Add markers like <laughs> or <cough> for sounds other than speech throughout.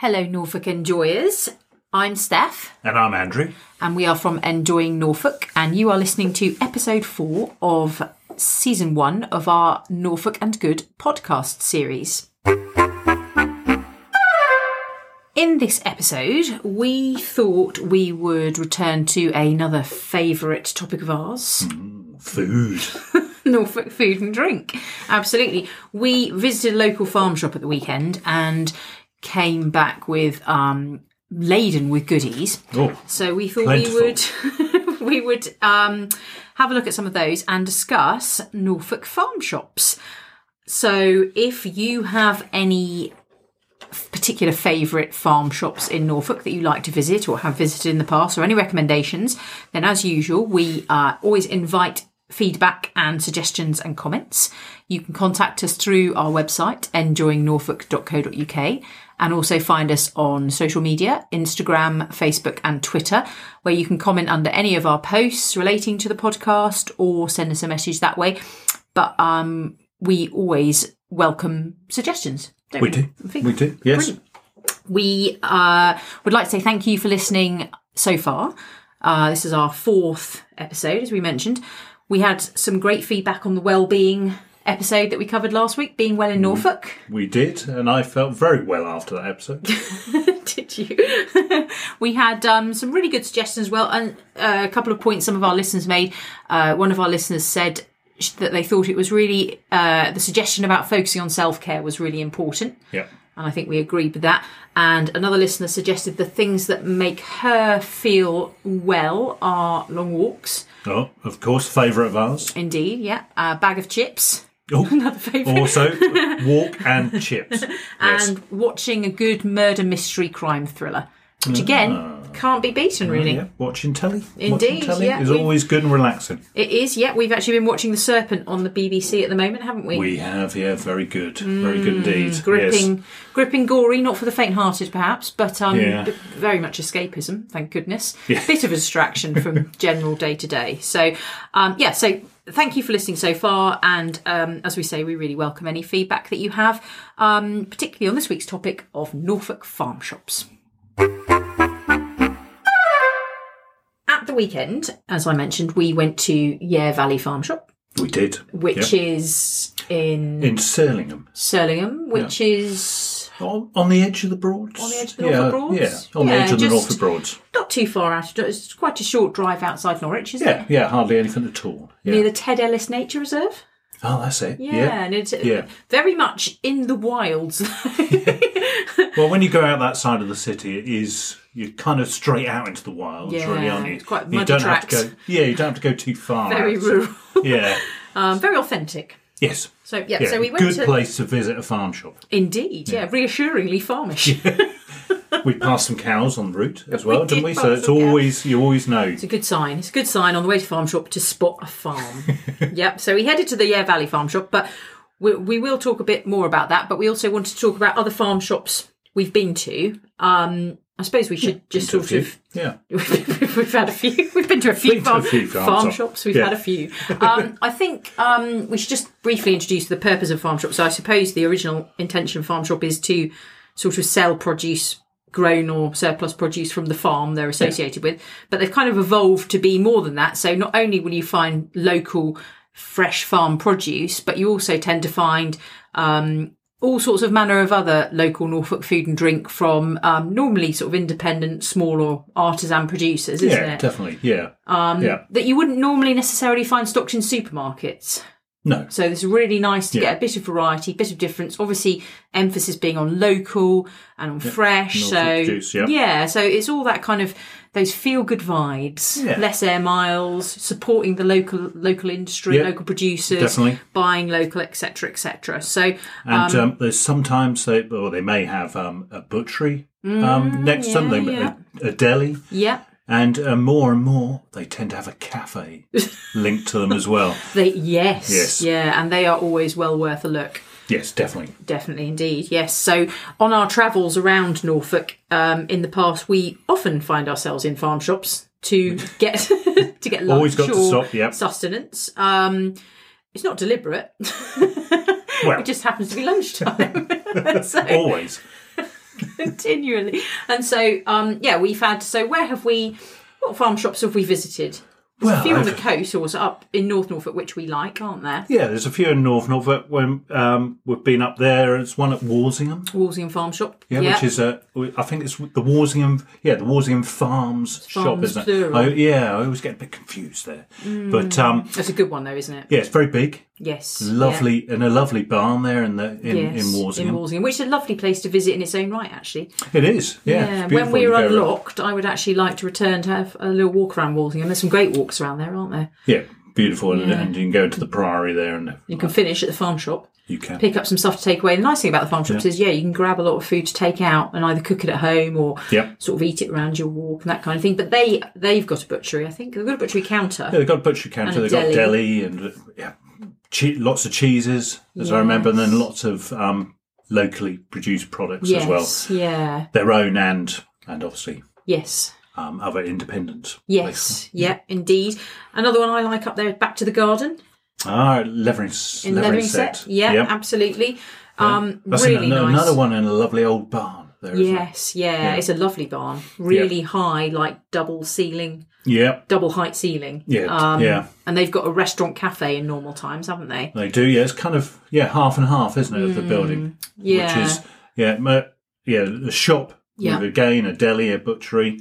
Hello, Norfolk enjoyers. I'm Steph, And I'm Andrew. and we are from Enjoying Norfolk, and you are listening to episode four of season one of our Norfolk and Good podcast series. In this episode, we thought we would return to another favourite topic of ours. Mm, food. <laughs> Norfolk food and drink. Absolutely. We visited a local farm shop at the weekend and came back with um laden with goodies. Oh, So we thought Plentiful. we would <laughs> we would um have a look at some of those and discuss Norfolk farm shops. So if you have any particular favourite farm shops in Norfolk that you like to visit or have visited in the past or any recommendations, then as usual, we uh, always invite feedback and suggestions and comments. You can contact us through our website, enjoyingnorfolk.co.uk, and also find us on social media, Instagram, Facebook, and Twitter, where you can comment under any of our posts relating to the podcast or send us a message that way. But um, we always welcome suggestions. Don't we do. We do. Yes. Brilliant. We uh, would like to say thank you for listening so far. Uh, this is our fourth episode, as we mentioned. We had some great feedback on the well-being episode that we covered last week, being well in Norfolk. We did. And I felt very well after that episode. <laughs> Did you? <laughs> we had um, some really good suggestions as well, and uh, a couple of points some of our listeners made. Uh, one of our listeners said that they thought it was really uh, the suggestion about focusing on self care was really important. yeah. and I think we agreed with that. And another listener suggested the things that make her feel well are long walks. Oh, of course, favourite of ours. Indeed, yeah. A bag of chips, Oh, another favourite. also, <laughs> walk and chips. Yes. And watching a good murder mystery crime thriller, which mm. again ah. Can't be beaten really. Yeah, watching telly. Indeed, watching telly yeah, is always good and relaxing. It is, yeah. We've actually been watching The Serpent on the BBC at the moment, haven't we? We have, yeah, very good, very good indeed. Mm, gripping, Yes. gripping, gory, not for the faint-hearted, perhaps, but um, Yeah. very much escapism. Thank goodness. A <laughs> bit of a distraction from <laughs> general day to day. So, um, yeah. So, thank you for listening so far, and um, as we say, we really welcome any feedback that you have, um, particularly on this week's topic of Norfolk farm shops. The weekend, as I mentioned, we went to Yare Valley Farm Shop, We did. which yeah. is in In Surlingham. Surlingham, which is On, on the edge of the Broads. On the edge of the yeah, Norfolk Broads? Yeah, on the edge of the Norfolk Broads. not too far out. It's quite a short drive outside Norwich, isn't Yeah, it? yeah, hardly anything at all. Yeah. Near the Ted Ellis Nature Reserve. Oh, that's it. Yeah, Yeah. and it's Yeah. very much in the wilds. <laughs> Well, when you go out that side of the city, it is you're kind of straight out into the wilds, Yeah, really, aren't you? it's quite you don't have to go. Yeah, you don't have to go too far. very out. rural, <laughs> Yeah. <laughs> um, very authentic. Yes. So yeah, Yeah. so we went Good to place to visit a farm shop. indeed, yeah, reassuringly farmish. <laughs> We passed some cows on the route as well, We didn't did we? So it's some cows. always you always know. It's a good sign. It's a good sign on the way to farm shop to spot a farm. yep. So we headed to the Yare Valley Farm Shop, but we, we will talk a bit more about that. But we also want to talk about other farm shops we've been to. Um, I suppose we should just to a sort of Yeah. <laughs> we've had a few. <laughs> We've been to a few, Been farm, a few farm shops. shops. We've Yeah. had a few. Um, I think um, we should just briefly introduce the purpose of farm shop. So I suppose the original intention of farm shop is to sort of sell produce grown or surplus produce from the farm they're associated with. But they've kind of evolved to be more than that. So not only will you find local fresh farm produce, but you also tend to find um, all sorts of manner of other local Norfolk food and drink from um, normally sort of independent, small or artisan producers, isn't Yeah, it? definitely. Yeah. Um, yeah. That you wouldn't normally necessarily find stocked in supermarkets. No. So it's really nice to Yeah. get a bit of variety, bit of difference. Obviously, emphasis being on local and on fresh. Norfolk so produce, yeah. so it's all that kind of those feel good vibes. Yeah. Less air miles, supporting the local local industry, Yeah, local producers, definitely. buying local, etc., etc. So And um, there's sometimes they, or they may have um, a butchery um, next to them, Mm, yeah, they- yeah. a, a deli, yeah, and uh, more and more they tend to have a cafe <laughs> linked to them as well. they yes, Yes. yeah, and they are always well worth a look. Yes, definitely. Definitely, indeed, yes. So, on our travels around Norfolk um, in the past, we often find ourselves in farm shops to <laughs> get <laughs> to get lunch Always got to stop, yep. sustenance. Um, it's not deliberate; <laughs> Well, it just happens to be lunchtime. so, always. continually. And so, um, yeah, we've had. So, where have we? What farm shops have we visited? There's Well, a few on the coast, or up in North Norfolk, which we like, aren't there? Yeah, there's a few in North Norfolk. When um, we've been up there, it's one at Walsingham. Walsingham Farm Shop. Yeah, which is a. I think it's the Walsingham. Yeah, the Walsingham Farms, shop, Farms, isn't it? I, yeah, I always get a bit confused there. But um, That's a good one, though, isn't it? yeah, it's very big, Yes. lovely, and a lovely barn there in the in, Yeah. Yes, in Walsingham. Walsingham, which is a lovely place to visit in its own right, actually. It is. Yeah, it's when go around- unlocked, I would actually like to return to have a little walk around Walsingham. There's some great walks around there, aren't there? Yeah, beautiful, and, Yeah. and you can go to the Priory there, and You can finish at the farm shop, you can. pick up some stuff to take away. The nice thing about the farm shops is, yeah, you can grab a lot of food to take out and either cook it at home or Yep. sort of eat it around your walk and that kind of thing. But they they've got a butchery, I think. They've got a butchery counter. Yeah, they've got a butcher counter. They've got deli. deli and yeah, che- lots of cheeses, as I remember, and then lots of um, locally produced products as well, yeah, their own and and obviously yes. um, other independent. Yes, yeah, indeed. Another one I like up there is Back to the Garden Ah, Levering, in Levering Letheringsett. set. Yeah, Yep. absolutely. Um, That's really an- nice. another one in a lovely old barn. There, isn't it? Yes, yeah, it's a lovely barn. Really high, like double ceiling, Yeah, double height ceiling. Yeah, Um, yeah. And they've got a restaurant cafe in normal times, haven't they? they do. Yeah, it's kind of yeah half and half, isn't it, of the building? Mm, Yeah. Which is yeah, yeah, the shop Yeah. with again a deli, a butchery,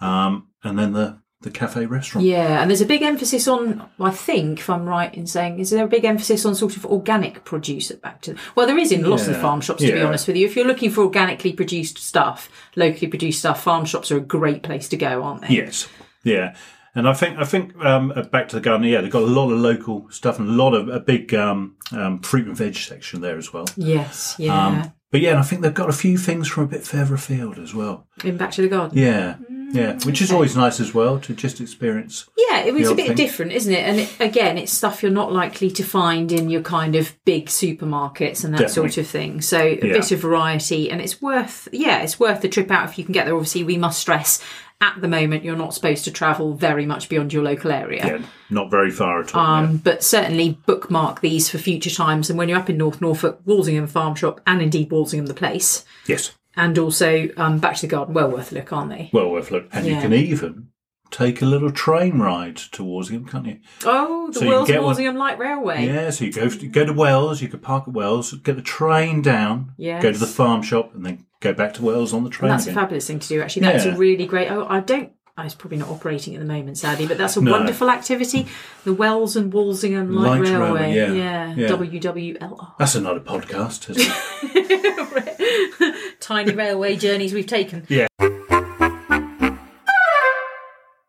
um, and then the the cafe restaurant. Yeah, and there's a big emphasis on, I think, if I'm right in saying, is there a big emphasis on sort of organic produce at Back to Well, there is in lots of the farm shops, to be honest with you. If you're looking for organically produced stuff, locally produced stuff, farm shops are a great place to go, aren't they? Yes, yeah, and I think I think um, uh, back to the garden. Yeah, they've got a lot of local stuff and a lot of a big um, um, fruit and veg section there as well. Yes, yeah. Um, but yeah, and I think they've got a few things from a bit further afield as well. in Back to the Garden. Yeah, yeah, which is always nice as well to just experience. Yeah, it was a bit thing. different, isn't it? And it, again, it's stuff you're not likely to find in your kind of big supermarkets and that Definitely. sort of thing. So a Yeah. bit of variety, and it's worth, yeah, it's worth the trip out if you can get there. Obviously, we must stress at the moment you're not supposed to travel very much beyond your local area. Yeah, not very far at all. Um, but certainly bookmark these for future times. And when you're up in North Norfolk, Walsingham Farm Shop, and indeed Walsingham the place, yes, and also um, Back to the Garden, well worth a look, aren't they? well worth a look. And you can even take a little train ride towards him, can't you? Oh, the So Wills get one- Walsingham Light Railway. Yeah, so you go you go to Wells, you could park at Wells, get the train down, Yes. go to the farm shop, and then go back to Wells on the train. And that's a fabulous thing to do, actually. That's Yeah. a really great. Oh, I don't. oh, It's probably not operating at the moment, sadly, but that's a No. wonderful activity. The Wells and Walsingham Light, Light Railway. Railway, yeah. yeah. WWLR. That's another podcast, isn't it? <laughs> Tiny railway journeys we've taken. Yeah.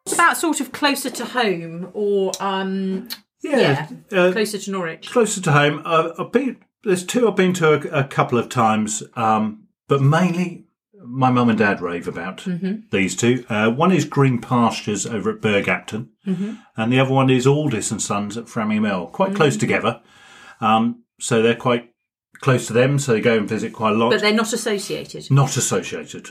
It's about sort of closer to home or, um, yeah, yeah, uh, closer to Norwich. closer to home. Uh, I've been there's two I've been to a, a couple of times, um, but mainly my mum and dad rave about Mm-hmm. these two. Uh, one is Green Pastures over at Bergh Apton, Mm-hmm. and the other one is Aldis and Sons at Frammy Mill. Quite close Mm-hmm. together, um, so they're quite close to them. So they go and visit quite a lot. But they're not associated. Not associated,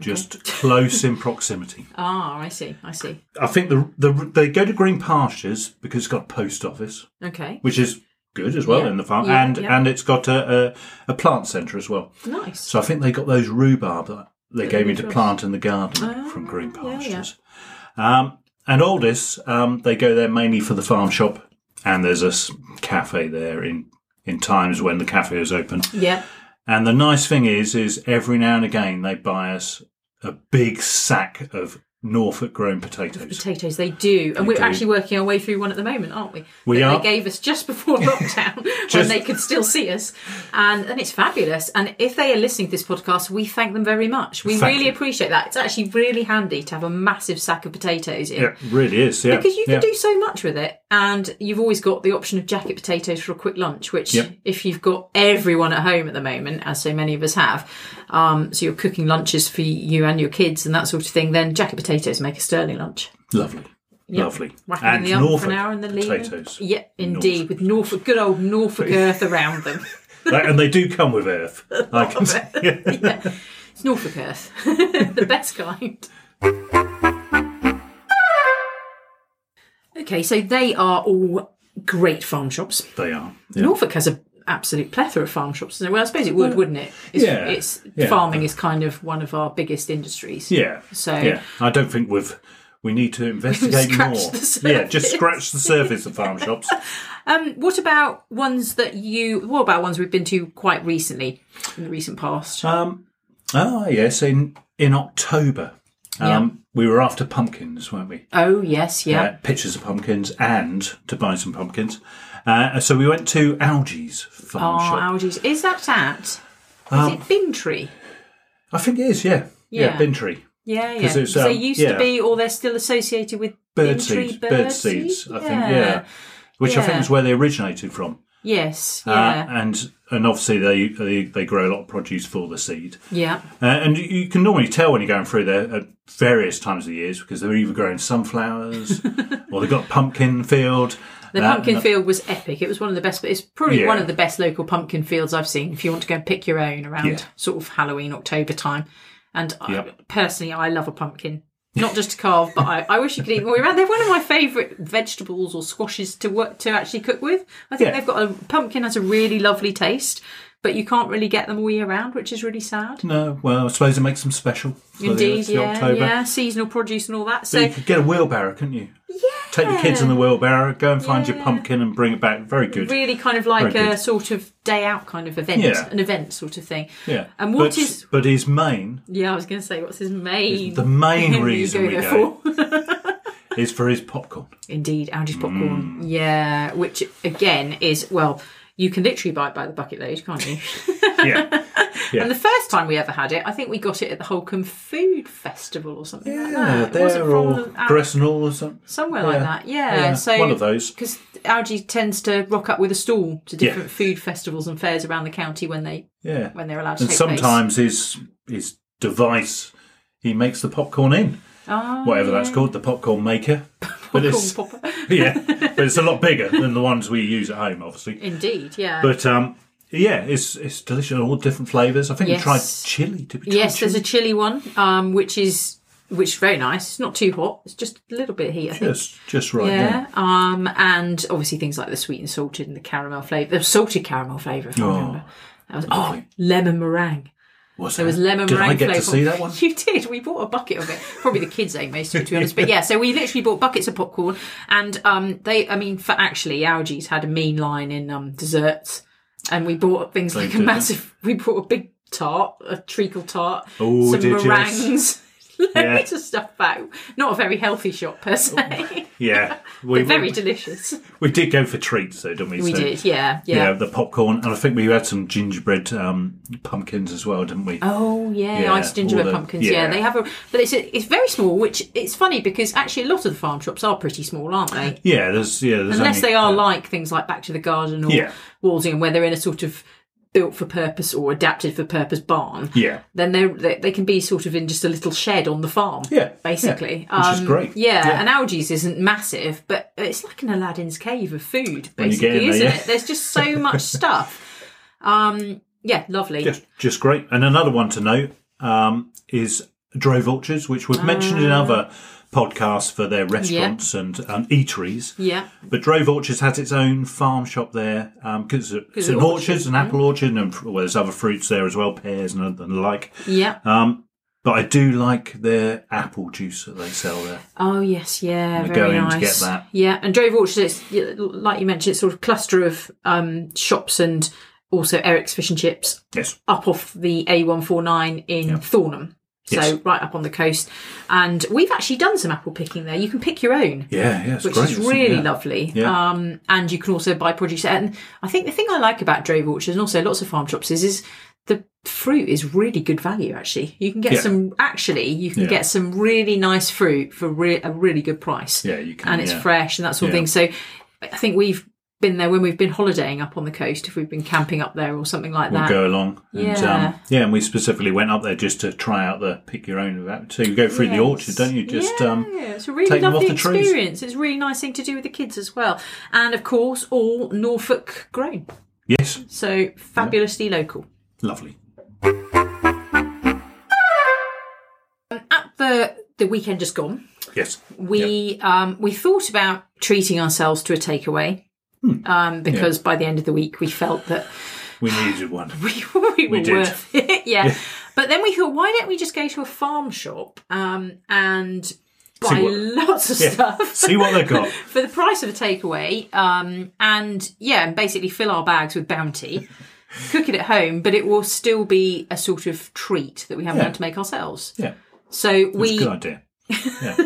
just <laughs> close in proximity. Ah, I see. I see. I think the, the they go to Green Pastures because it's got a post office, Okay. which is good as well Yeah. in the farm, Yeah, and yeah. and it's got a, a, a plant centre as well. Nice. So I think they got those rhubarb that they gave me to plant in the garden Ah, from Green. Pastures. Um, and Aldis, um, they go there mainly for the farm shop, and there's a cafe there in in times when the cafe is open. Yeah. And the nice thing is, is every now and again they buy us a big sack of Norfolk grown potatoes. Potatoes, they do. And we're do. actually working our way through one at the moment, aren't we? We that are. They gave us just before <laughs> lockdown <laughs> when they could still see us. And and it's fabulous. And if they are listening to this podcast, we thank them very much. We Thank really you. appreciate that. It's actually really handy to have a massive sack of potatoes in. Yeah, it really is. Yeah, Because you can yeah. do so much with it, and you've always got the option of jacket potatoes for a quick lunch. Which, Yep. if you've got everyone at home at the moment, as so many of us have, um, so you're cooking lunches for you and your kids and that sort of thing, then jacket potatoes make a sterling lunch. lovely, Yep. lovely. Whack 'em in and the oven for Norfolk an hour and then leave 'em. potatoes. Yeah, indeed, with Norfolk, good old Norfolk earth around them. <laughs> And they do come with earth. I can see. yeah, it's Norfolk earth, <laughs> the best kind. Okay, so they are all great farm shops. They are. Yeah. Norfolk has a absolute plethora of farm shops. Well, I suppose it would, wouldn't it? It's, Yeah, it's yeah. farming is kind of one of our biggest industries. Yeah. So- yeah, I don't think we've we need to <laughs> investigate more. the yeah, just scratch the surface of farm shops. <laughs> Um, what about ones that you? What about ones we've been to quite recently in the recent past? Um, oh yes, in in October, um, we were after pumpkins, weren't we? oh yes, yeah. Uh, pictures of pumpkins and to buy some pumpkins. Uh, so we went to Algie's farm Oh, shop. Algie's. Is that at? Is Um, it Bintree? I think it is. Yeah, yeah, Yeah. Bintree. Yeah, yeah. 'cause it's, So they um, used yeah. to be, or they're still associated with Bird Bintree seeds, bird, bird seeds. I think. Yeah, which I think Yeah. is where they originated from. Yes. Uh, Yeah. and and obviously they, they they grow a lot of produce for the seed. yeah. Uh, and you- you can normally tell when you're going through there at various times of the years because they're either growing sunflowers <laughs> or they've got pumpkin field. The Uh, pumpkin and- field was epic. It was one of the best. but It's probably Yeah. one of the best local pumpkin fields I've seen. If you want to go and pick your own around Yeah. sort of Halloween, October time, and I, personally, I love a pumpkin. Not just to carve, but I, I wish you could eat more around. They're one of my favourite vegetables or squashes to work to actually cook with. I think Yeah. they've got a pumpkin has a really lovely taste, but you can't really get them all year round, which is really sad. No, well, I suppose it makes them special. Indeed, the yeah, October. yeah, seasonal produce and all that. So So you could get a wheelbarrow, couldn't you? Yeah. Take the kids in the wheelbarrow, go and find your pumpkin and bring it back. Very good. really kind of like Very a good. sort of day out kind of event, Yeah. an event sort of thing. Yeah. And what but, is- But his main Yeah, I was going to say, what's his main? the main <laughs> reason we go <laughs> is for his popcorn. Indeed, Algie's popcorn. Mm. Yeah, which again is well, you can literally buy it by the bucket load, can't you? <laughs> Yeah. <laughs> Yeah. And the first time we ever had it, I think we got it at the Holkham Food Festival or something like Yeah, that. It wasn't there or Gressenhall or something. somewhere like that. Yeah, Yeah, so one of those. because Algie tends to rock up with a stall to Yeah. different food festivals and fairs around the county when they Yeah. when they're allowed to And place. sometimes his his device he makes the popcorn in. Oh, Whatever that's called, the popcorn maker. <laughs> But it's popcorn popper. <laughs> yeah, but it's a lot bigger than the ones we use at home, obviously. Indeed, yeah. But um, yeah, it's it's delicious. All different flavours. I think Yes. we tried chili. Did we? Try yes, there's a chili one, um, which is which is very nice. It's not too hot. It's just a little bit of heat, I think. just just right. Yeah. Yeah. Um, and obviously things like the sweet and salted and the caramel flavour, the salted caramel flavour, if I Oh, remember. That was oh lemon meringue. Was There was lemon Did meringue I get flavour. to see that one? <laughs> You did. We bought a bucket of it. Probably the kids ate most of it, to be honest. But yeah, so we literally bought buckets of popcorn, and um, they. I mean, for actually, Algie's had a mean line in um desserts, and we bought things like a massive. We bought a big tart, a treacle tart, Oh, some did you? meringues. <laughs> Yeah. Loads of stuff out. Not a very healthy shop per se, Yeah, <laughs> we but very we, delicious. we did go for treats though, didn't we? We So, did, yeah, Yeah. yeah. the popcorn, and I think we had some gingerbread um, pumpkins as well, didn't we? Oh yeah, Yeah, iced gingerbread the- pumpkins. Yeah. yeah. they have a, but it's it's very small. Which it's funny because actually a lot of the farm shops are pretty small, aren't they? Yeah, there's yeah, there's Unless only- they are uh, like things like Back to the Garden or Yeah. Walsingham, where they're in a sort of built for purpose or adapted for purpose barn. yeah, Then they they can be sort of in just a little shed on the farm. Yeah, basically, yeah, which is Um, great. Yeah, Yeah. and Algie's isn't massive, but it's like an Aladdin's cave of food, When you get basically, in there, isn't yeah. it? There's just so <laughs> much stuff. Um, yeah, lovely. just just great. And another one to note um, is Drove Orchards, which we've mentioned in other podcasts for their restaurants and um, eateries. yeah, But Drove Orchards has its own farm shop there because it's an orchard, an apple orchard, and well, there's other fruits there as well, pears and, and the like. yeah. Um, but I do like their apple juice that they sell there. Oh yes, yeah, very going nice. to get that. Yeah, and Drove Orchards, like you mentioned, it's sort of cluster of um, shops and also Eric's Fish and Chips Yes, up off the A149 in Thornham. So right up on the coast, and we've actually done some apple picking there. You can pick your own, yeah, yeah, it's which great. is really Yeah. lovely. Yeah. Um, and you can also buy produce. And I think the thing I like about Drove Orchards and also lots of farm shops is is the fruit is really good value. Actually, you can get Yeah. some. Actually, you can Yeah. get some really nice fruit for re- a really good price Yeah, you can. and it's fresh and that sort of thing. So I think we've been there when we've been holidaying up on the coast, if we've been camping up there or something like that. We'll go along. And, Yeah. Um, yeah, and we specifically went up there just to try out the pick your own. So you go through the orchard, don't you? Just yeah, um, it's a really take them off lovely the trees. It's a really nice thing to do with the kids as well, and of course, all Norfolk grown, yes, so fabulously local. lovely. At the the weekend just gone, Yes, we um, we thought about treating ourselves to a takeaway. Um, because by the end of the week we felt that We needed one. <laughs> we, we were did. worth <laughs> it. Yeah. But then we thought, why don't we just go to a farm shop um, and buy what- lots of Yeah. stuff See what they've got. <laughs> for the price of a takeaway, um, and yeah, and basically fill our bags with bounty, cook it at home, but it will still be a sort of treat that we haven't Yeah. had to make ourselves. Yeah, So we a good idea. well,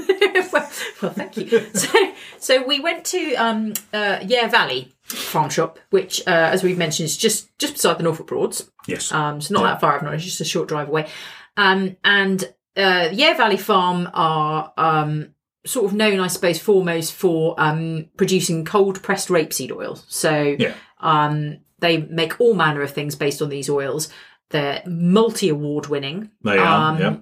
<laughs> well, thank you. So, so we went to um, uh, Yare Valley Farm Shop, which, uh, as we've mentioned, is just just beside the Norfolk Broads. Yes. Um, so not that far of knowledge, just a short drive away. Um, and uh, Yare Valley Farm are um, sort of known, I suppose, foremost for um, producing cold pressed rapeseed oil. So yeah. um, they make all manner of things based on these oils. They're multi award winning. They are. Um, yeah.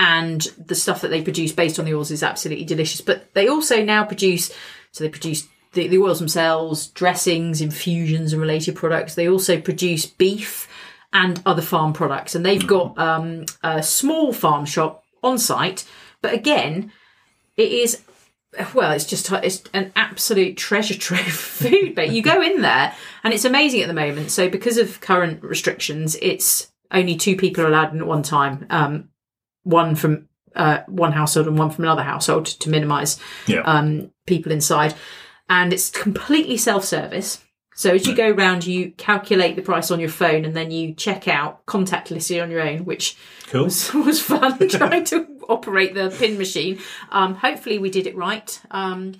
And the stuff that they produce based on the oils is absolutely delicious. But they also now produce, so they produce the, the oils themselves, dressings, infusions, and related products. They also produce beef and other farm products, and they've got um, a small farm shop on site. But again, it is well, it's just it's an absolute treasure trove of <laughs> food. But you go in there, and it's amazing at the moment. So because of current restrictions, it's only two people are allowed in at one time. Um, one from uh, one household and one from another household to minimise Yeah. um, people inside. And it's completely self service. So as you go around, you calculate the price on your phone and then you check out contactlessly on your own, which cool. was, <laughs> was fun <laughs> trying to operate the pin machine. Um, hopefully we did it right. Um,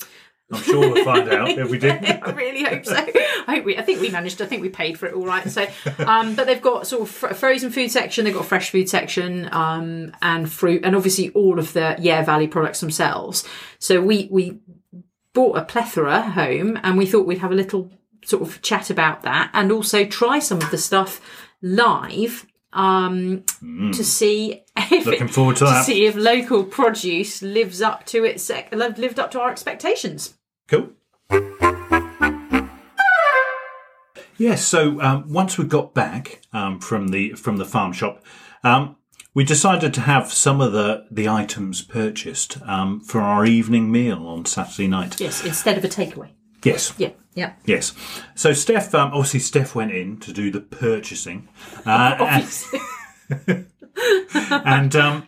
I'm sure we'll find out if we did. <laughs> I really hope so. I hope we. I think we managed. I think we paid for it all right. So, um, but they've got sort of fr- frozen food section. They've got a fresh food section, um, and fruit, and obviously all of the Yare Valley products themselves. So we we bought a plethora home, and we thought we'd have a little sort of chat about that, and also try some of the stuff live. Um, to see if Looking it, forward to to see if local produce lives up to its sec- lived up to our expectations. Cool. Yes. So um, once we got back um, from the from the farm shop, um, we decided to have some of the the items purchased um, for our evening meal on Saturday night. Yes, instead of a takeaway. Yes. Yeah, yeah. Yes. So Steph, um, obviously Steph went in to do the purchasing, uh, <laughs> Obviously. and <laughs> um,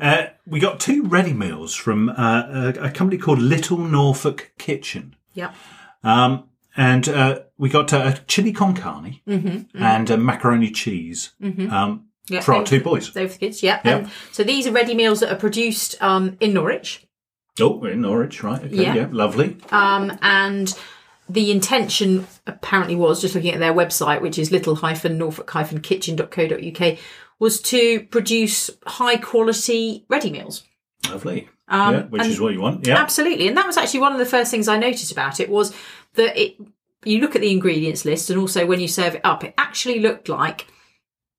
uh, we got two ready meals from uh, a, a company called Little Norfolk Kitchen. yeah. Um, and uh, we got uh, a chili con carne and a macaroni cheese um, Yeah, for our two boys. They for the kids, yeah. Yeah. So these are ready meals that are produced um, in Norwich. Oh, in Norwich, right? Okay, Yeah. yeah. lovely. Um, and the intention apparently was, just looking at their website, which is little-norfolk-kitchen.co.uk, was to produce high quality ready meals. Lovely. Um, yeah, which is what you want. Yeah. Absolutely. And that was actually one of the first things I noticed about it was that it you look at the ingredients list and also when you serve it up, it actually looked like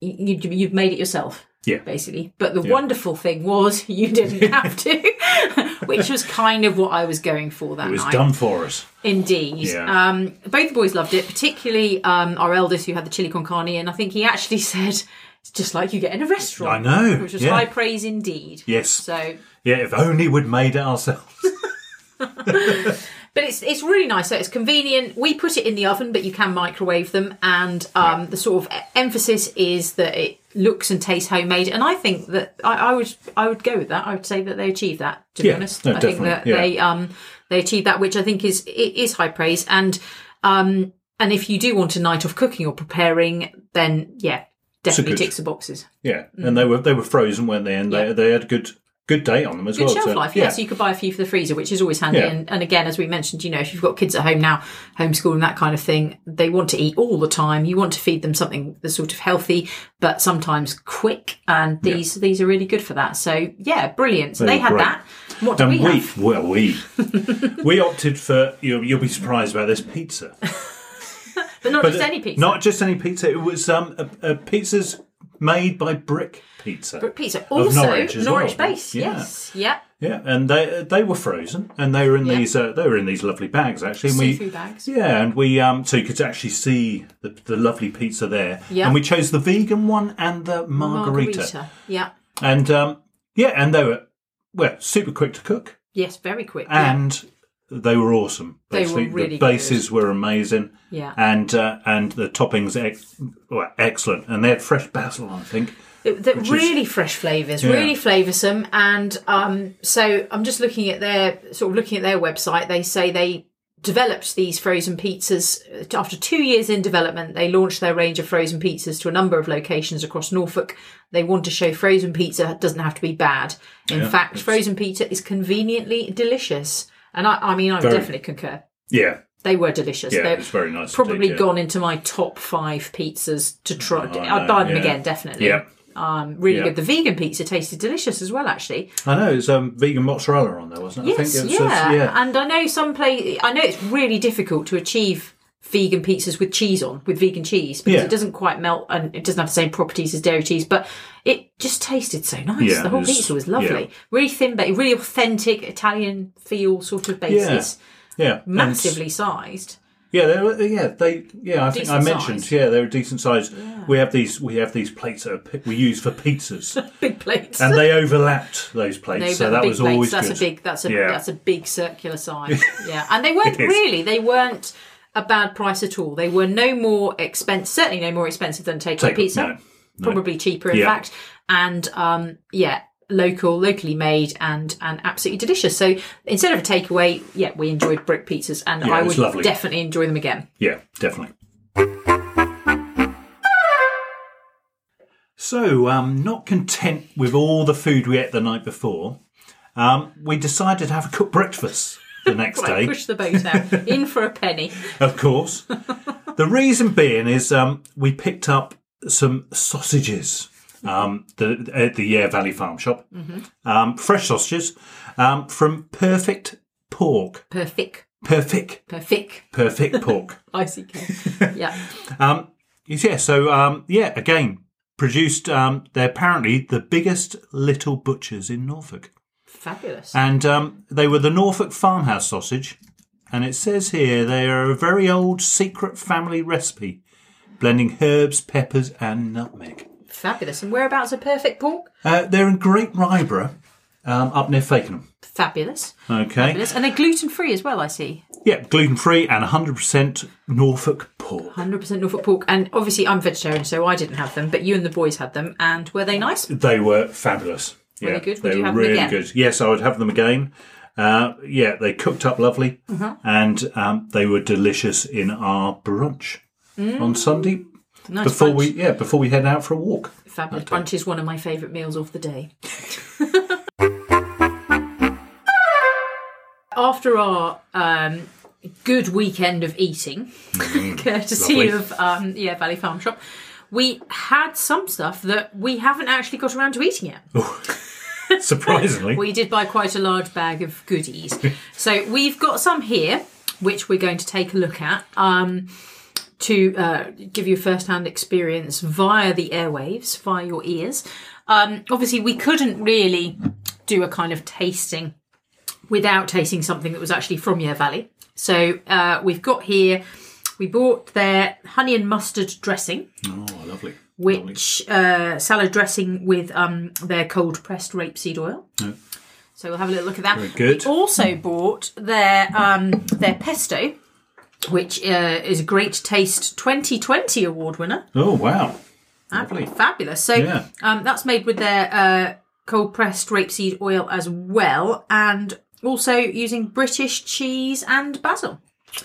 y- you'd, you've made it yourself. Yeah. Basically. But the wonderful thing was <laughs> you didn't have to, <laughs> which was kind of what I was going for that night. It was night. done for us. Indeed. Yeah. Um, both the boys loved it, particularly um, our eldest who had the chili con carne. And I think he actually <laughs> said, it's just like you get in a restaurant. I know, Which was yeah. high praise indeed. Yes. So Yeah, if only we'd made it ourselves. <laughs> But it's it's really nice. So it's convenient. We put it in the oven, but you can microwave them. And um, the sort of emphasis is that it looks and tastes homemade. And I think that I, I would I would go with that. I would say that they achieve that. To be Yeah, honest, no, I think that yeah. they um they achieve that, which I think is is high praise. And um and if you do want a night off cooking or preparing, then yeah, definitely good. ticks the boxes. Yeah, and they were they were frozen, weren't they? And Mm. Yeah. they they had good good date on them as Good well. shelf so, life, yeah. So you could buy a few for the freezer, which is always handy. Yeah. And, and again, as we mentioned, you know, if you've got kids at home now, homeschooling, that kind of thing, they want to eat all the time. You want to feed them something that's sort of healthy, but sometimes quick. And these these are really good for that. So yeah, brilliant. So They they had great. that. What do we we, have? well, we <laughs> we opted for you'll, you'll be surprised about this pizza, <laughs> But not But just any pizza. Not just any pizza. It was um a, a pizzas made by Brick Pizza. But pizza. Also Norwich Norwich well. base. Yeah. Yes. Yeah. Yeah, and they they were frozen, and they were in Yeah. these uh, they were in these lovely bags actually. And we, bags. Yeah, and we um so you could actually see the, the lovely pizza there. Yeah. And we chose the vegan one and the margarita. Yeah. And um yeah, and they were well super quick to cook Yes. Very quick. yeah. They were awesome. They were Basically, really the bases were amazing. Yeah. and uh, and the toppings ex- were excellent, and they had fresh basil, I think. It- They're is- really fresh flavours, Yeah. really flavoursome, and um, so I'm just looking at their sort of looking at their website. They say they developed these frozen pizzas uh, after two years in development. They launched their range of frozen pizzas to a number of locations across Norfolk. They want to show frozen pizza doesn't have to be bad. In Yeah, fact, it's- frozen pizza is conveniently delicious, and I, I mean, I would Very. definitely concur. Yeah, They were delicious. yeah, They're it's very nice. probably indeed, yeah. gone into my top five pizzas to try. Oh, I I'd buy them yeah. again, definitely. Yeah. Um, really good. The vegan pizza tasted delicious as well, actually. I know it's um, vegan mozzarella on there, wasn't it? I Yes, think it yeah. yeah. And I know some play. I know it's really difficult to achieve vegan pizzas with cheese on, with vegan cheese, because Yeah. it doesn't quite melt and it doesn't have the same properties as dairy cheese. But it just tasted so nice. Yeah, the whole was- pizza was lovely. yeah. Really thin, but really authentic Italian feel sort of basis. Yeah, and- Massively sized. Yeah, they were, yeah, they yeah. I think I mentioned size. yeah, they're a decent size. We have these we have these plates that we use for pizzas, <laughs> Big plates. and they overlapped those plates, No, so that was plates, always that's good. a big that's a that's a big circular size. <laughs> yeah. And they weren't really they weren't a bad price at all. They were no more expensive certainly no more expensive than takeaway Take- pizza. no, no. Probably cheaper in Yeah. fact. And um yeah, local, locally made and and absolutely delicious. So instead of a takeaway, yeah, we enjoyed brick pizzas and Yeah, I would lovely. definitely enjoy them again. Yeah, definitely. So, um, not content with all the food we ate the night before, um, we decided to have a cooked breakfast the next Right, day. push the boat out. <laughs> in for a penny. of course. <laughs> the reason being is um, we picked up some sausages um, the, at the Yare Valley Farm Shop, um, fresh sausages um, from Perfect Pork. Perfect. Perfect, Perfect. perfect pork. <laughs> ICK. Yeah. Um, yeah, so um, yeah, again, produced. Um, they're apparently the biggest little butchers in Norfolk, Fabulous. and um, they were the Norfolk farmhouse sausage. And it says here they are a very old secret family recipe, blending herbs, peppers, and nutmeg. Fabulous. And whereabouts are perfect pork? Uh, they're in Great Ryborough, um, up near Fakenham. Fabulous. Okay, Fabulous. And they're gluten free as well, I see. yeah, gluten free and 100% Norfolk pork. 100% Norfolk pork. And obviously, I'm vegetarian, so I didn't have them, but you and the boys had them. And were they nice? They were fabulous. Yeah, good? Would They were really good. Yes, I would have them again. Uh, yeah, they cooked up lovely, Uh-huh. and um, they were delicious in our brunch on Sunday Mm. Nice before brunch. we yeah before we head out for a walk. Fabulous. Brunch is one of my favourite meals of the day. <laughs> After our um, good weekend of eating, <laughs> courtesy lovely. of um, Yare Valley Farm Shop, we had some stuff that we haven't actually got around to eating yet. <laughs> <laughs> Surprisingly, We did buy quite a large bag of goodies. <laughs> so we've got some here, which we're going to take a look at um, to uh, give you a first hand experience via the airwaves, via your ears. Um, obviously, we couldn't really do a kind of tasting without tasting something that was actually from Yare Valley. So uh, we've got here, we bought their honey and mustard dressing oh lovely. Lovely. which uh, salad dressing with um, their cold pressed rapeseed oil. So we'll have a little look at that. Very good. We also bought their um, their pesto, which uh, is a Great Taste 2020 award winner. Oh wow, Absolutely fabulous. So Yeah. um, that's made with their uh, cold pressed rapeseed oil as well, and also using British cheese and basil.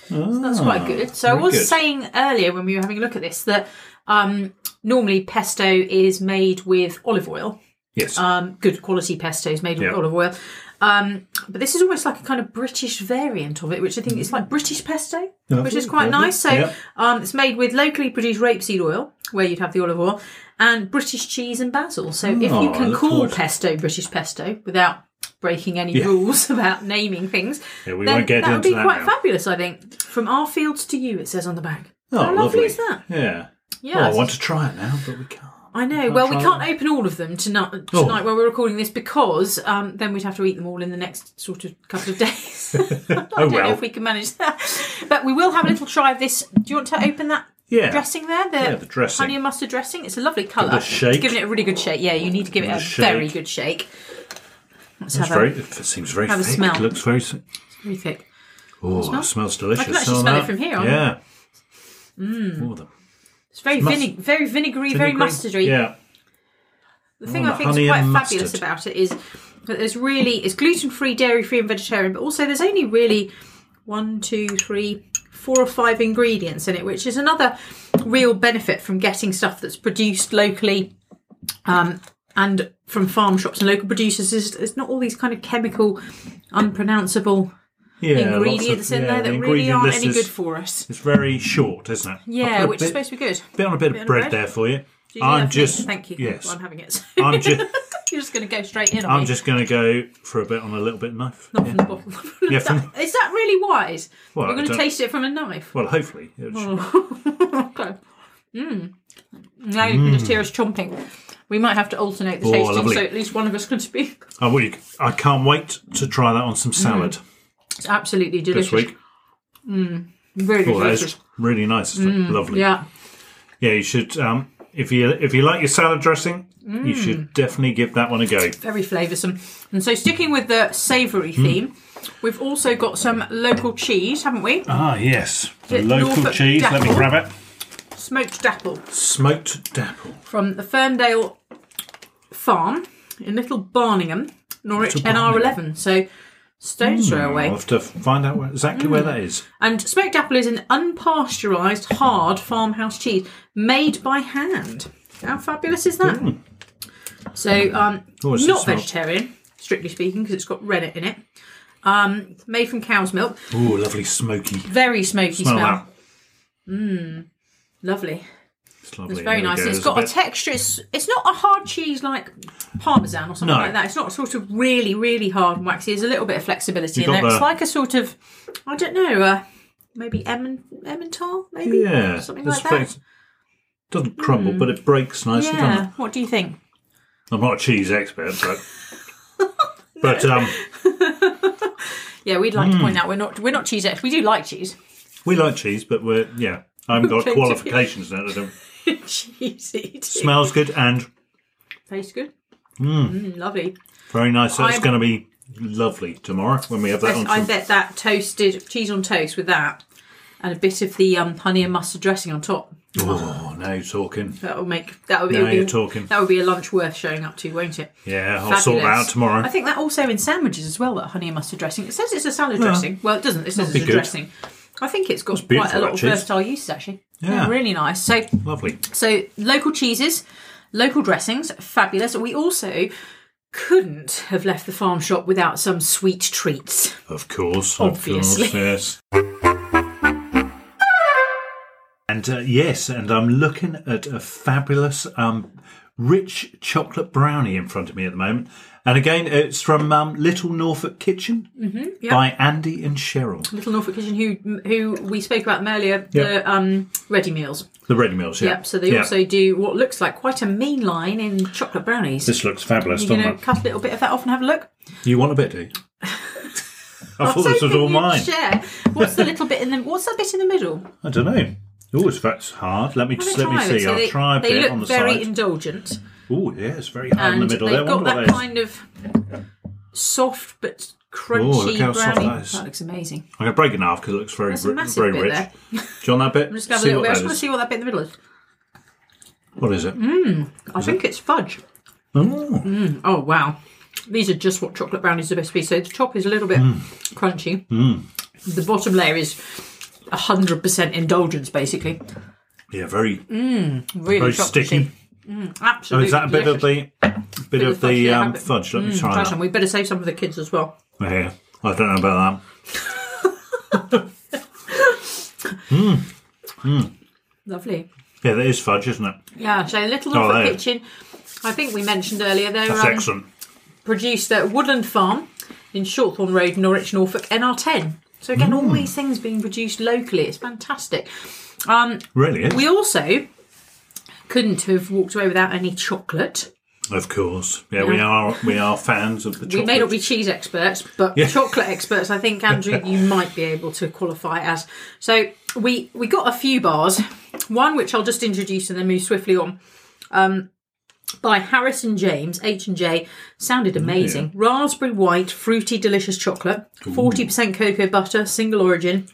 So that's quite good. So I Ah, was good. saying earlier when we were having a look at this that um, normally pesto is made with olive oil. yes, Um, good quality pesto is made with Yeah. olive oil. Um, but this is almost like a kind of British variant of it, which I think is like British pesto, which is quite lovely. nice. So Yeah. um, it's made with locally produced rapeseed oil, where you'd have the olive oil, and British cheese and basil. So if Oh, you can call pesto British pesto without breaking any Yeah. rules <laughs> about naming things, Yeah, we then that would be that quite now. fabulous. I think from our fields to you, it says on the back. oh How lovely is that? Yeah. Yeah, Oh, I want to try it now, but we can't. I know. Well, we can't open all of them tonight, tonight Oh. while we're recording this because um, then we'd have to eat them all in the next sort of couple of days. <laughs> <laughs> I don't know well. if we can manage that. But we will have a little try of this. Do you want to open that Yeah. dressing there? The, Yeah, the dressing. honey and mustard dressing. It's a lovely colour. a It's shake. giving it a really good shake. Yeah, you need to give it Give a it shake. very good shake. Let's It's have very. a It seems very have a smell. It looks very. s- very thick. Oh, it smells delicious. I can actually on smell it from here, on. Yeah. Mm. the It's very vinegar, very vinegary, very vinegary. mustardy. Yeah. The thing Oh, I think is quite fabulous mustard. about it is that there's really it's gluten free, dairy free, and vegetarian. But also there's only really one, two, three, four or five ingredients in it, which is another real benefit from getting stuff that's produced locally um, and from farm shops and local producers. Is it's not all these kind of chemical, unpronounceable Yeah. lots of- ingredients in yeah, there the that really aren't any is- good for us. It's very short, isn't it? Yeah, a which is supposed to be good. bit on a bit, Bit of bread bread? there for you. Do you I'm just me? thank you. Yes. I'm having it. I'm just <laughs> You're just going to go straight in. On? I'm me. just going to go for a bit on a little bit of knife. Not Yeah. from the bottom. Yeah, is, that, from- is that really wise? Well, You're going to taste it from a knife. Well, hopefully. <laughs> Okay. Mm. Now you can just hear us chomping. We might have to alternate the Oh, tasting, lovely. so at least one of us can speak. Oh, well, I can't wait to try that on some salad It's absolutely this delicious. week. Really Oh, delicious. really nice. It? Lovely. Yeah. Yeah, you should. Um, if you if you like your salad dressing, you Mm. should definitely give that one a go. very flavoursome. And so, sticking with the savoury Hmm. theme, we've also got some local cheese, haven't we? Ah, yes, the local Norfolk cheese. Let me grab it. Smoked dapple Smoked dapple. from the Ferndale Farm in Little Barningham, Norwich, Little NR11. So, stone's throw I'll away. have to find out where, exactly where Hmm. that is. And smoked dapple is an unpasteurised, hard farmhouse cheese made by hand. How fabulous is that? So, um, Oh, it's- not it smells- vegetarian, strictly speaking, because it's got rennet in it. Um, made from cow's milk. Oh, lovely smoky. Very smoky Smell smell. that. Lovely. It's lovely. It's very There we nice. go. It's got a, bit- texture. It's, it's not a hard cheese like parmesan or something No. like that. It's not sort of really, really hard and waxy. There's a little bit of flexibility You in got there. It's the- like a sort of, I don't know, uh, maybe Emmen, Emmental, maybe yeah, something like that. Hmm. flex- Doesn't crumble, but it breaks nicely. doesn't Yeah. What do you think? I'm not a cheese expert, but <laughs> but um, <laughs> Yeah, we'd like to Hmm. point out we're not we're not cheese experts. We do like cheese. we like cheese, but we're yeah. I haven't <laughs> got Claim to be- qualifications now. I don't. <laughs> cheese eating. Smells good and Tastes good. Mm, lovely. very nice. So it's I'm- going to be lovely tomorrow when we have that on. I some- bet that toasted cheese on toast with that and a bit of the um, honey and mustard dressing on top. Oh, now you're talking. That will make that would Now be you're talking. that would be a lunch worth showing up to, won't it? Yeah, I'll sort that Fabulous. out tomorrow. I think that also in sandwiches as well. That honey and mustard dressing. It says it's a salad dressing. Well, it doesn't. It says be it's a good. dressing. I think it's got quite beautiful, a lot of versatile uses actually. Yeah. really nice. So Lovely. So local cheeses, local dressings, fabulous. We also couldn't have left the farm shop without some sweet treats. Of course. Obviously. Of course, yes. And uh, yes, and I'm looking at a fabulous um, rich chocolate brownie in front of me at the moment. And again, it's from um, Little Norfolk Kitchen yeah. by Andy and Cheryl. Little Norfolk Kitchen, who who we spoke about them earlier, Yeah. the um, ready meals. The ready meals, yeah. Yep. So they Yeah. also do what looks like quite a mean line in chocolate brownies. This looks fabulous, You're going to it? cut a little bit of that off and have a look. You want a bit, do you? <laughs> I thought this was all mine. Share. What's the little bit in the? What's that bit in the middle? I don't know. Oh, it's that's hard. Let me just let me it. see. So I'll they, try a bit on the very side. Very indulgent, Oh, yeah, it's very hard in the middle they've there. got that is. kind of soft but Oh, look crunchy how soft brownie. that is. That looks amazing. I'm going to break it in half because it looks very, ri- very rich. there. Do you want that bit? I'm <laughs> just going to see have a little what bit. I just want to see what that bit in the middle is. What is it? Mm. I think it's fudge. Oh, Oh wow, these are just what chocolate brownies are supposed to be. So the top is a little bit Mm. crunchy. The bottom layer is hundred percent indulgence, basically. yeah, very Really very chocolatey. sticky. Oh, Absolutely. is that a bit of the bit, of of fudge, the yeah, um, fudge? Let me Mm, try try that. We better save some for the kids as well. Yeah, I don't know about that. <laughs> Lovely. Yeah, that is fudge, isn't it? Yeah. So a Little Oh, Norfolk there. Kitchen. I think we mentioned earlier they're That's um, excellent. produced at Woodland Farm in Shorthorn Road, Norwich, Norfolk, NR10. So again, Mm. all these things being produced locally. It's fantastic. Um, Really is. we also couldn't have walked away without any chocolate. of course. Yeah, we are we are fans of the chocolate. We may not be cheese experts, but Yeah. chocolate experts. I think Andrew, you <laughs> might be able to qualify as. So we we got a few bars. One which I'll just introduce and then move swiftly on. Um, by Harrison James, H and J, sounded amazing. Raspberry white, fruity, delicious chocolate, forty percent cocoa butter, single origin.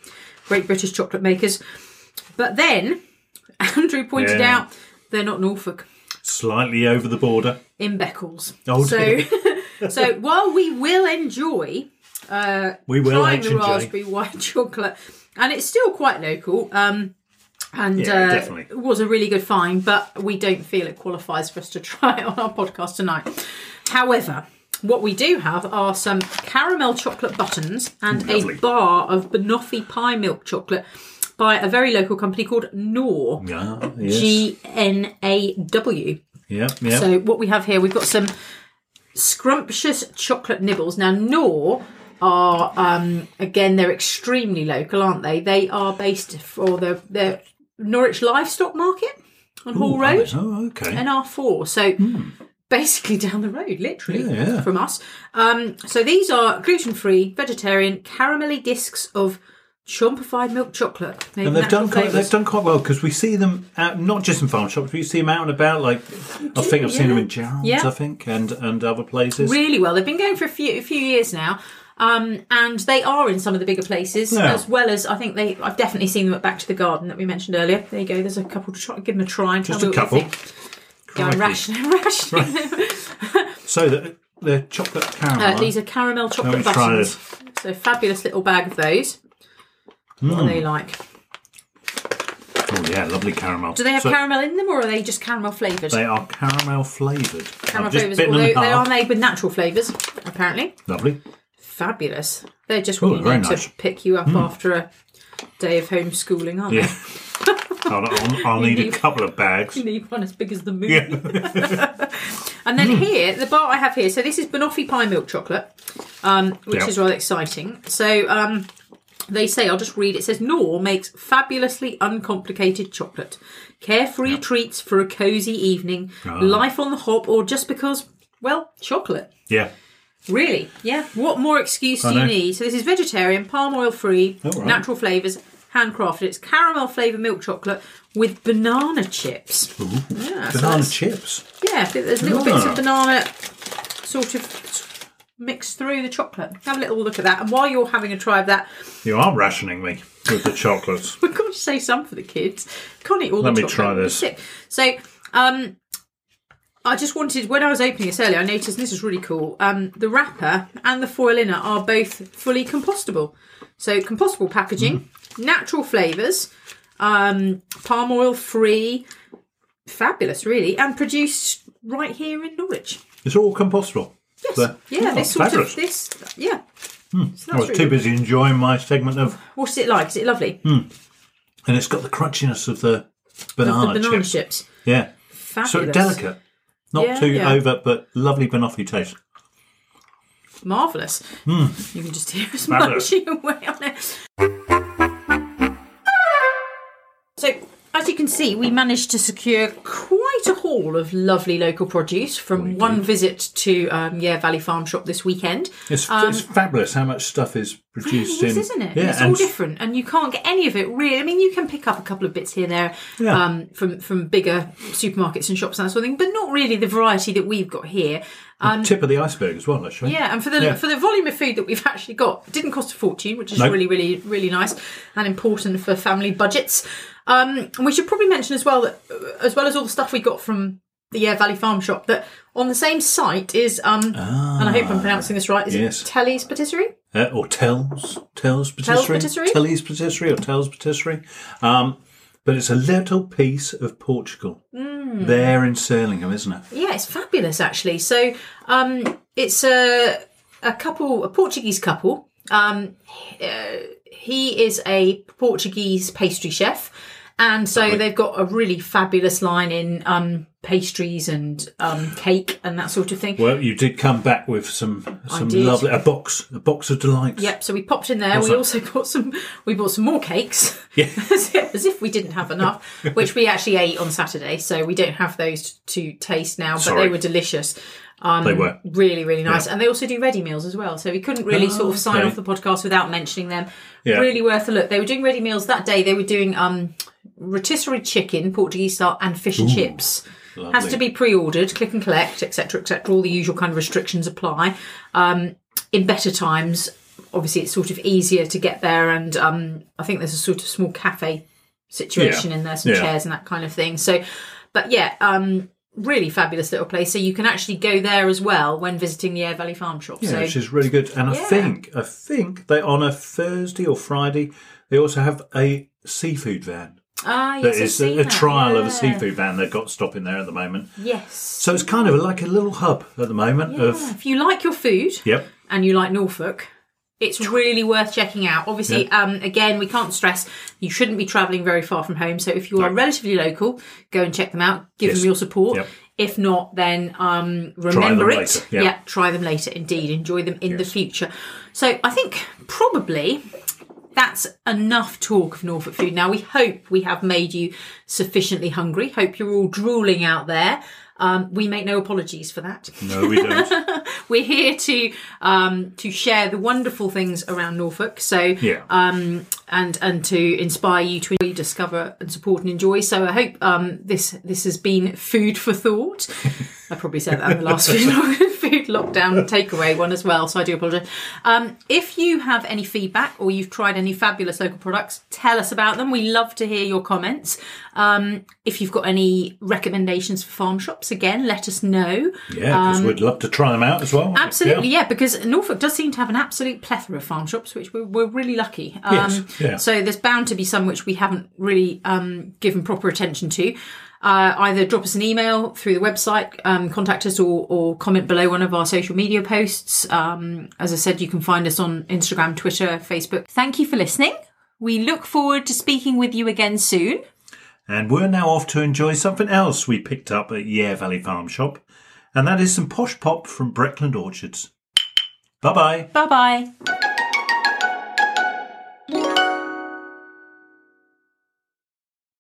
Great British chocolate makers. But then <laughs> Andrew pointed Yeah. out they're not Norfolk Slightly over the border. in Beccles. Oh, so, <laughs> so while we will enjoy We will trying H the raspberry white <laughs> chocolate, and it's still quite local. Um, and Yeah, uh, it was a really good find, but we don't feel it qualifies for us to <laughs> try it on our podcast tonight. However, what we do have are some caramel chocolate buttons and Lovely. a bar of banoffee pie milk chocolate by a very local company called Gnaw. Yeah, yes. G N A W. yeah, yeah. So what we have here, we've got some scrumptious chocolate nibbles. Now, Gnaw are um, again they're extremely local, aren't they? They are based for the the Norwich Livestock Market on Hall Ooh, Road, Oh, okay. NR4. So. Basically down the road, literally. Yeah, yeah. from us. Um, so these are gluten-free, vegetarian, caramelly discs of chompified milk chocolate. and they've done quite, they've done quite well because we see them out, not just in farm shops. We see them out and about. Like I think I've seen them in Jarrold's. Yeah. I think and and other places. really well. They've been going for a few a few years now. Um, and they are in some of the bigger places, Yeah. as well as I think they. I've definitely seen them at Back to the Garden that we mentioned earlier. There you go. There's a couple to try. Give them a try and Just tell a me what couple. you think. Go and ration, <laughs> rationing. So the the chocolate caramel. Uh, these are caramel chocolate buttons. So fabulous little bag of those. What Hmm. are they like? oh yeah, lovely caramel. Do they have So caramel in them, or are they just caramel flavoured? They are caramel flavoured. caramel I've just flavours, bitten although they are made with natural flavours, apparently. Lovely. Fabulous. They're just Oh, very neat nice. To pick you up after a day of homeschooling, aren't Yeah. I'll, I'll, <laughs> I'll need a couple of bags. they? Need one as big as the moon. Yeah. <laughs> And then here, the bar I have here, so this is banoffee pie milk chocolate, um, which Yeah. is rather exciting. So um, they say, I'll just read it. says, Gnaw makes fabulously uncomplicated chocolate. Carefree treats for a cosy evening, Ah. life on the hop, or just because, well, chocolate. yeah. Really? Yeah. What more excuse do you need? So this is vegetarian, palm oil free, Oh, right. natural flavours, handcrafted. It's caramel flavoured milk chocolate with banana chips. Yeah, Banana that's- chips. Yeah, there's little bits Ah. of banana sort of mixed through the chocolate. Have a little look at that. And while you're having a try of that, You are rationing me with the chocolates. <laughs> we've got to say some for the kids. Can't eat all Let the me chocolate. try You'll be this. So, um, I just wanted, when I was opening this earlier, I noticed and this is really cool. Um, the wrapper and the foil inner are both fully compostable. So, compostable packaging, Mm. natural flavours, um, palm oil free, fabulous, really, and produced right here in Norwich. It's all compostable. Yes. So- yeah, oh, this sort fabulous. of this. Yeah. So I was really too busy enjoying my segment of, What's it like? Is it lovely? and it's got the crunchiness of the banana, the banana chips. chips. Yeah, Fabulous. so delicate, not Yeah, too yeah. over, but lovely banoffee taste. Marvellous. You can just hear us Hmm. Munching away on it. So, as you can see, we managed to secure quite a haul of lovely local produce from one visit to um, Yare Valley Farm Shop this weekend. It's, it's fabulous how much stuff is produced It is, in. isn't it? Yeah, it's all different, and you can't get any of it really. I mean, you can pick up a couple of bits here and there Yeah. um, from from bigger supermarkets and shops and that sort of thing, but not really the variety that we've got here. tip of the iceberg as well, actually. Yeah, and for the Yeah. for the volume of food that we've actually got, it didn't cost a fortune, which is Nope. really, really, really nice and important for family budgets. Um, and we should probably mention as well that, uh, as well as all the stuff we got from the Yare Valley Farm Shop, that on the same site is, um, and I hope I'm pronouncing this right, is Ah, yes. it Telly's Patisserie? Uh, or Tells, Tells Patisserie, Patisserie? Telly's Patisserie, or Tells Patisserie. Um, but it's a little piece of Portugal Hmm. there in Surlingham, isn't it? Yeah, it's fabulous actually. So um, it's a a couple, a Portuguese couple. Um, uh, he is a Portuguese pastry chef, and so they've got a really fabulous line in um, pastries and um, cake and that sort of thing. Well, you did come back with some some lovely a box, a box of delights. Yep. So we popped in there. What's we that? also <laughs> bought some. We bought some more cakes. Yeah. <laughs> as, if, as if we didn't have enough, <laughs> which we actually ate on Saturday. So we don't have those to taste now, but Sorry. they were delicious. Um, They were. really, really nice, and they also do ready meals as well. So we couldn't really sort of sign okay. off the podcast without mentioning them. Yeah. Really worth a look. They were doing ready meals that day. They were doing um, rotisserie chicken, Portuguese style, and fish and chips. Lovely. Has to be pre-ordered, click and collect, etc., etc. All the usual kind of restrictions apply. Um, in better times, obviously, it's sort of easier to get there, and um, I think there's a sort of small cafe situation Yeah. in there, some Yeah. chairs and that kind of thing. So, but yeah, um, really fabulous little place. So you can actually go there as well when visiting the Yare Valley Farm Shop. Yeah, so which is really good. And I Yeah. think, I think they on a Thursday or Friday, they also have a seafood van. Ah, yes, That I've is seen a, a trial of a seafood van they've got stopping there at the moment. Yes. So it's kind of like a little hub at the moment of If you like your food, yep, and you like Norfolk, it's really worth checking out. Obviously, um, again, we can't stress you shouldn't be travelling very far from home. So if you are relatively local, go and check them out. Give Yes. them your support. Yep. If not, then um, remember it. later, yeah. try them later. Indeed, enjoy them in the future. So I think probably that's enough talk of Norfolk food. Now we hope we have made you sufficiently hungry. Hope you're all drooling out there. Um, we make no apologies for that. no, we don't. <laughs> We're here to um, to share the wonderful things around Norfolk. So Yeah. um, and and to inspire you to discover and support and enjoy. So I hope um, this this has been food for thought. <laughs> I probably said that in the last <laughs> food, food lockdown <laughs> takeaway one as well. So I do apologise. Um, if you have any feedback or you've tried any fabulous local products, tell us about them. We love to hear your comments. Um, if you've got any recommendations for farm shops, again, let us know. Yeah, because we'd love to try them out as well. Um, Absolutely, Yeah. yeah. because Norfolk does seem to have an absolute plethora of farm shops, which we're, we're really lucky. Um, Yes, yeah. So there's bound to be some which we haven't really um, given proper attention to. Uh, either drop us an email through the website, um, contact us, or, or comment below one of our social media posts. Um, as I said, you can find us on Instagram, Twitter, Facebook. Thank you for listening. We look forward to speaking with you again soon. And we're now off to enjoy something else we picked up at Yare Valley Farm Shop, and that is some posh pop from Breckland Orchards. Bye bye. Bye bye.